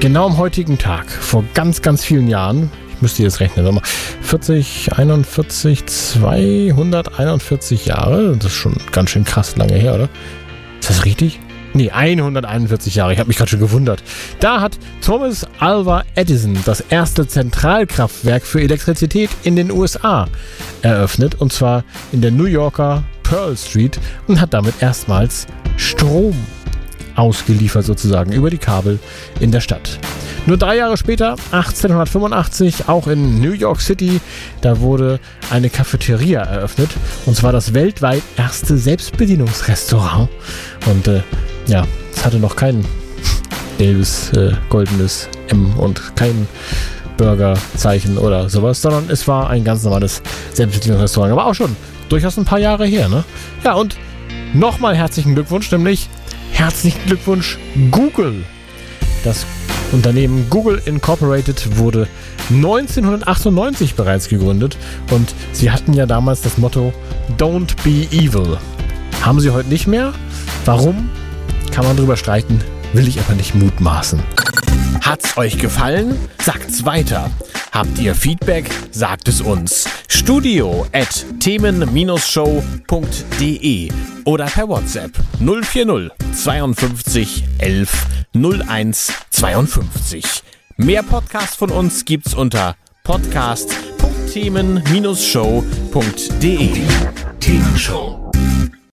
Genau am heutigen Tag, vor ganz, ganz vielen Jahren. Ich müsste jetzt rechnen. Mal, 40, 41, 241 Jahre. Das ist schon ganz schön krass lange her, oder? Ist das richtig? Nee, 141 Jahre. Ich habe mich gerade schon gewundert. Da hat Thomas Alva Edison das erste Zentralkraftwerk für Elektrizität in den USA eröffnet. Und zwar in der New Yorker Pearl Street und hat damit erstmals Strom ausgeliefert sozusagen über die Kabel in der Stadt. Nur drei Jahre später, 1885, auch in New York City, da wurde eine Cafeteria eröffnet. Und zwar das weltweit erste Selbstbedienungsrestaurant. Und äh, ja, es hatte noch kein gelbes, äh, goldenes M und kein Burgerzeichen oder sowas, sondern es war ein ganz normales Selbstbedienungsrestaurant. Aber auch schon durchaus ein paar Jahre her, ne? Ja, und nochmal herzlichen Glückwunsch, nämlich herzlichen Glückwunsch Google. Das Unternehmen Google Incorporated wurde 1998 bereits gegründet und sie hatten ja damals das Motto Don't be evil. Haben sie heute nicht mehr? Warum? Kann man drüber streiten, will ich aber nicht mutmaßen. Hat's euch gefallen? Sagt's weiter. Habt ihr Feedback? Sagt es uns. Studio at themen-show.de oder per WhatsApp 040 52 11 01 52. Mehr Podcasts von uns gibt's unter podcast.themen-show.de. Themenshow.